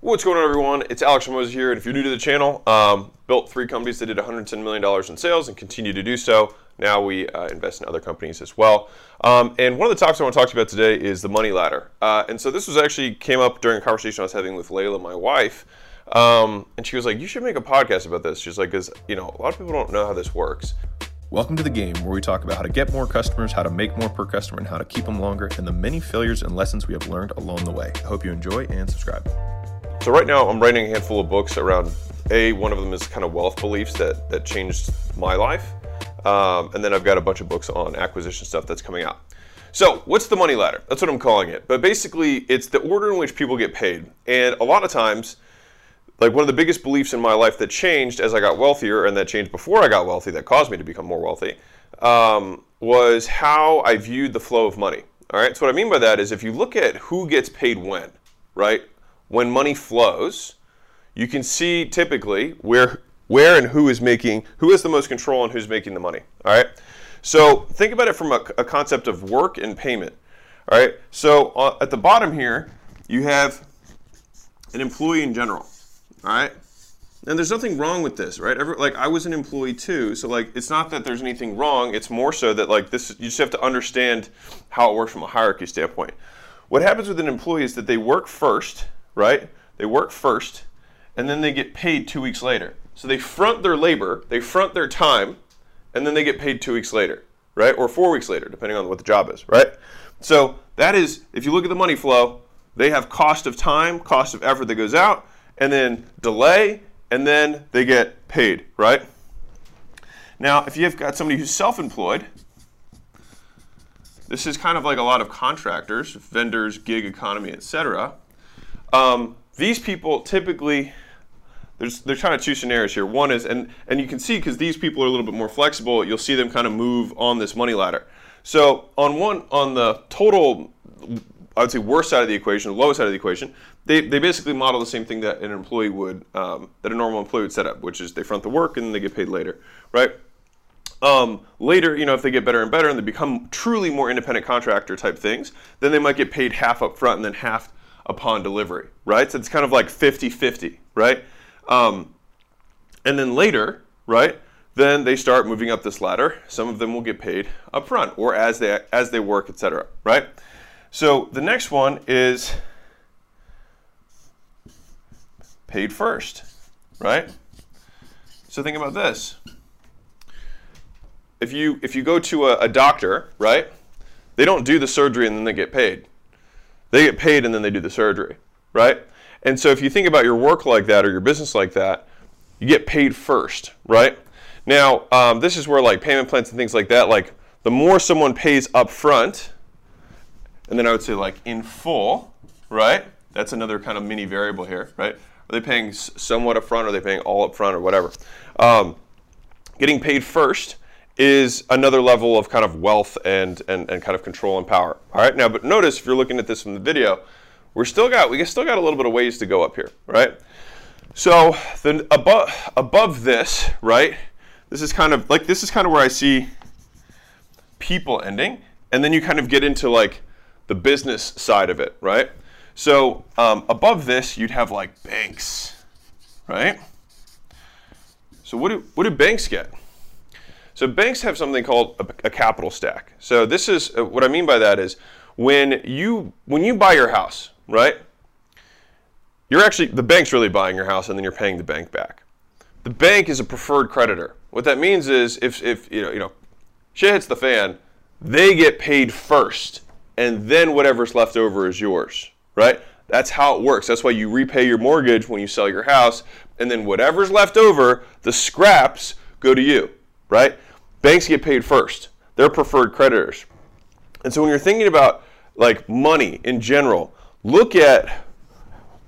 What's going on, everyone? It's Alex Hormozi here, and if you're new to the channel, um, built three companies that did 110 million dollars in sales and continue to do so. Now we uh, invest in other companies as well. Um, and one of the topics I want to talk to you about today is the money ladder. Uh, and so this was actually came up during a conversation I was having with Leila, my wife. Um, and she was like, "You should make a podcast about this." She's like, "Because you know, a lot of people don't know how this works." Welcome to the game where we talk about how to get more customers, how to make more per customer, and how to keep them longer, and the many failures and lessons we have learned along the way. I hope you enjoy and subscribe. So right now I'm writing a handful of books around a one of them is kind of wealth beliefs that that changed my life, um, and then I've got a bunch of books on acquisition stuff that's coming out. So what's the money ladder? That's what I'm calling it. But basically, it's the order in which people get paid, and a lot of times like one of the biggest beliefs in my life that changed as I got wealthier and that changed before I got wealthy that caused me to become more wealthy um, was how I viewed the flow of money. All right. So what I mean by that is if you look at who gets paid when, right? When money flows, you can see typically where where and who is making who has the most control and who's making the money. All right. So think about it from a, a concept of work and payment. All right. So uh, at the bottom here, you have an employee in general all right and there's nothing wrong with this right Every, like i was an employee too so like it's not that there's anything wrong it's more so that like this you just have to understand how it works from a hierarchy standpoint what happens with an employee is that they work first right they work first and then they get paid two weeks later so they front their labor they front their time and then they get paid two weeks later right or four weeks later depending on what the job is right so that is if you look at the money flow they have cost of time cost of effort that goes out and then delay, and then they get paid, right? Now, if you've got somebody who's self employed, this is kind of like a lot of contractors, vendors, gig economy, etc. Um, these people typically, there's, there's kind of two scenarios here. One is, and, and you can see because these people are a little bit more flexible, you'll see them kind of move on this money ladder. So on one, on the total I would say worst side of the equation, the lowest side of the equation, they, they basically model the same thing that an employee would, um, that a normal employee would set up, which is they front the work and then they get paid later, right? Um, later, you know, if they get better and better and they become truly more independent contractor type things, then they might get paid half up front and then half upon delivery, right? So it's kind of like 50 50, right? Um, and then later, right? Then they start moving up this ladder. Some of them will get paid up front or as they as they work, etc. Right? So the next one is paid first, right? So think about this. If you if you go to a, a, doctor, right? They don't do the surgery and then they get paid. They get paid and then they do the surgery, right? And so if you think about your work like that or your business like that, you get paid first, right? Now, um, this is where like payment plans and things like that, like the more someone pays up front, and then I would say like in full, right? That's another kind of mini variable here, right? Are they paying somewhat upfront? Or are they paying all up front or whatever? Um, getting paid first is another level of kind of wealth and, and, and kind of control and power. All right, now, but notice if you're looking at this from the video, we're still got we still got a little bit of ways to go up here, right? So then above above this, right? This is kind of like this is kind of where I see people ending, and then you kind of get into like the business side of it, right? So um, above this, you'd have like banks, right? So what do, what do banks get? So banks have something called a, a capital stack. So this is uh, what I mean by that is when you when you buy your house, right? You're actually the bank's really buying your house and then you're paying the bank back. The bank is a preferred creditor. What that means is if if you know you know shit hits the fan, they get paid first and then whatever's left over is yours, right? That's how it works. That's why you repay your mortgage when you sell your house, and then whatever's left over, the scraps go to you, right? Banks get paid first. They're preferred creditors. And so when you're thinking about like money in general, look at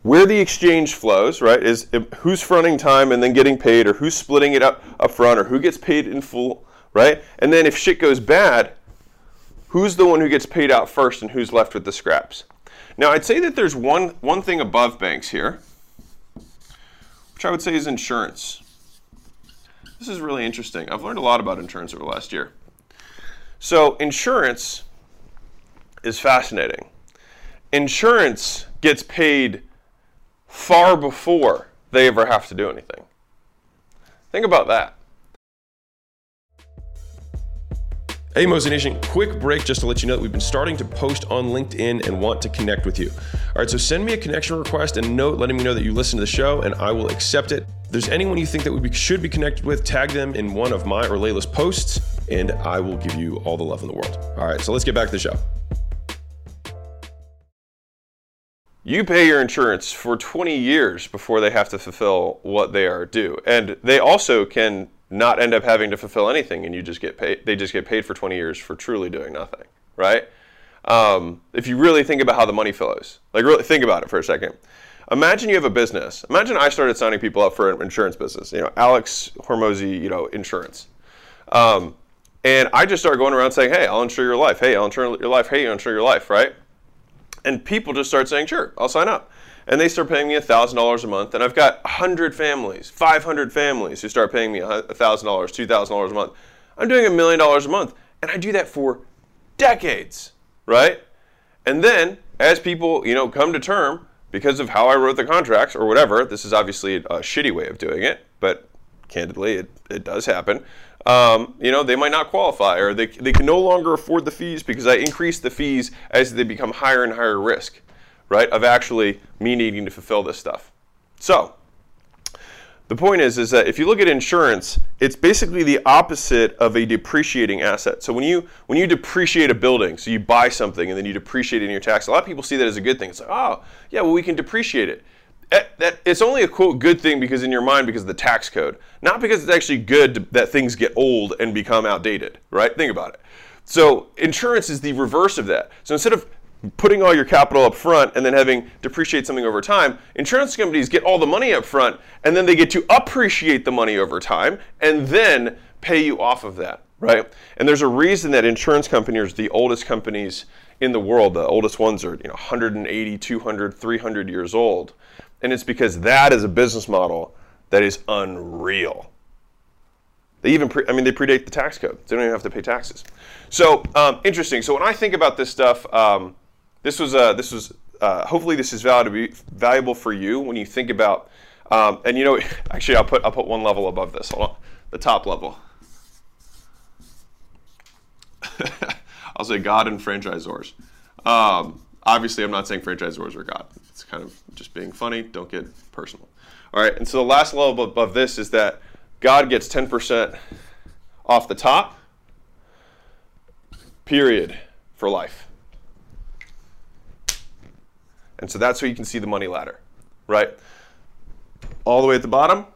where the exchange flows, right? Is who's fronting time and then getting paid, or who's splitting it up up front, or who gets paid in full, right? And then if shit goes bad, who's the one who gets paid out first and who's left with the scraps. Now, I'd say that there's one, one thing above banks here, which I would say is insurance. This is really interesting. I've learned a lot about insurance over the last year. So, insurance is fascinating. Insurance gets paid far before they ever have to do anything. Think about that. Hey, Mosey Nation, quick break just to let you know that we've been starting to post on LinkedIn and want to connect with you. All right, so send me a connection request and note letting me know that you listen to the show, and I will accept it. If there's anyone you think that we should be connected with, tag them in one of my or Leila's posts, and I will give you all the love in the world. All right, so let's get back to the show. You pay your insurance for 20 years before they have to fulfill what they are due. And they also can not end up having to fulfill anything and you just get paid they just get paid for 20 years for truly doing nothing right um, if you really think about how the money flows like really think about it for a second imagine you have a business imagine i started signing people up for an insurance business you know alex hormozi you know insurance um, and i just started going around saying hey i'll insure your life hey i'll insure your life hey i'll insure your life right and people just start saying sure i'll sign up and they start paying me $1,000 a month. And I've got 100 families, 500 families who start paying me $1,000, $2,000 a month. I'm doing a million dollars a month. And I do that for decades, right? And then as people, you know, come to term because of how I wrote the contracts or whatever, this is obviously a, shitty way of doing it, but candidly, it, it does happen. Um, you know, they might not qualify or they, they can no longer afford the fees because I increase the fees as they become higher and higher risk right, of actually me needing to fulfill this stuff. So, the point is, is that if you look at insurance, it's basically the opposite of a depreciating asset. So when you when you depreciate a building, so you buy something and then you depreciate it in your tax, a lot of people see that as a good thing. It's like, oh, yeah, well we can depreciate it. That, that, it's only a quote good thing because in your mind because of the tax code, not because it's actually good to, that things get old and become outdated, right? Think about it. So insurance is the reverse of that. So instead of putting all your capital up front and then having depreciate something over time, insurance companies get all the money up front and then they get to appreciate the money over time and then pay you off of that, right? And there's a reason that insurance companies are the oldest companies in the world. The oldest ones are, you know, 180, 200, 300 years old. And it's because that is a business model that is unreal. They even, pre- I mean, they predate the tax code. They don't even have to pay taxes. So um, interesting. So when I think about this stuff, um, this was uh, this was uh, hopefully this is valuable valuable for you when you think about um, and you know actually I'll put I'll put one level above this. Hold on. The top level. I'll say God and franchisors. Um, obviously I'm not saying franchisors are God. It's kind of just being funny. Don't get personal. All right. And so the last level above this is that God gets 10% off the top period for life and so that's where you can see the money ladder, right? All the way at the bottom,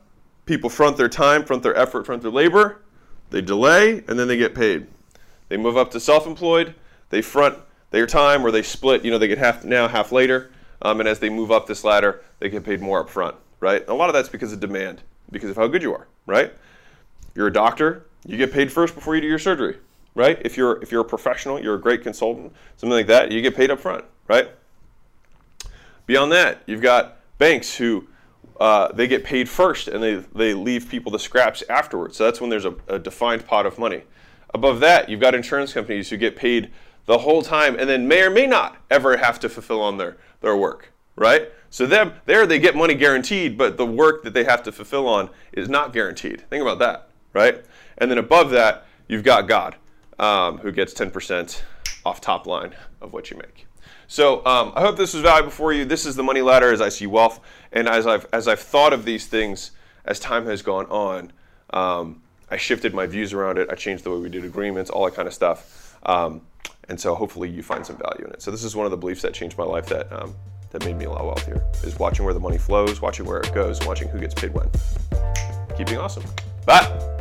people front their time, front their effort, front their labor, they delay, and then they get paid. They move up to self-employed, they front their time or they split, you know, they get half now, half later. Um, and as they move up this ladder, they get paid more up front, right? And a lot of that's because of demand, because of how good you are, right? You're a doctor, you get paid first before you do your surgery, right? If you're if you're a professional, you're a great consultant, something like that, you get paid up front, right? Beyond that, you've got banks who uh, they get paid first and they, they leave people the scraps afterwards. So that's when there's a, a defined pot of money. Above that, you've got insurance companies who get paid the whole time and then may or may not ever have to fulfill on their, their work, right? So them there they get money guaranteed, but the work that they have to fulfill on is not guaranteed. Think about that, right? And then above that, you've got God, um, who gets 10% off top line of what you make. So um, I hope this was valuable for you. This is the money ladder as I see wealth, and as I've as I've thought of these things as time has gone on, um, I shifted my views around it. I changed the way we did agreements, all that kind of stuff. Um, and so hopefully you find some value in it. So this is one of the beliefs that changed my life that um, that made me a lot wealthier. Is watching where the money flows, watching where it goes, watching who gets paid when. Keep being awesome. Bye.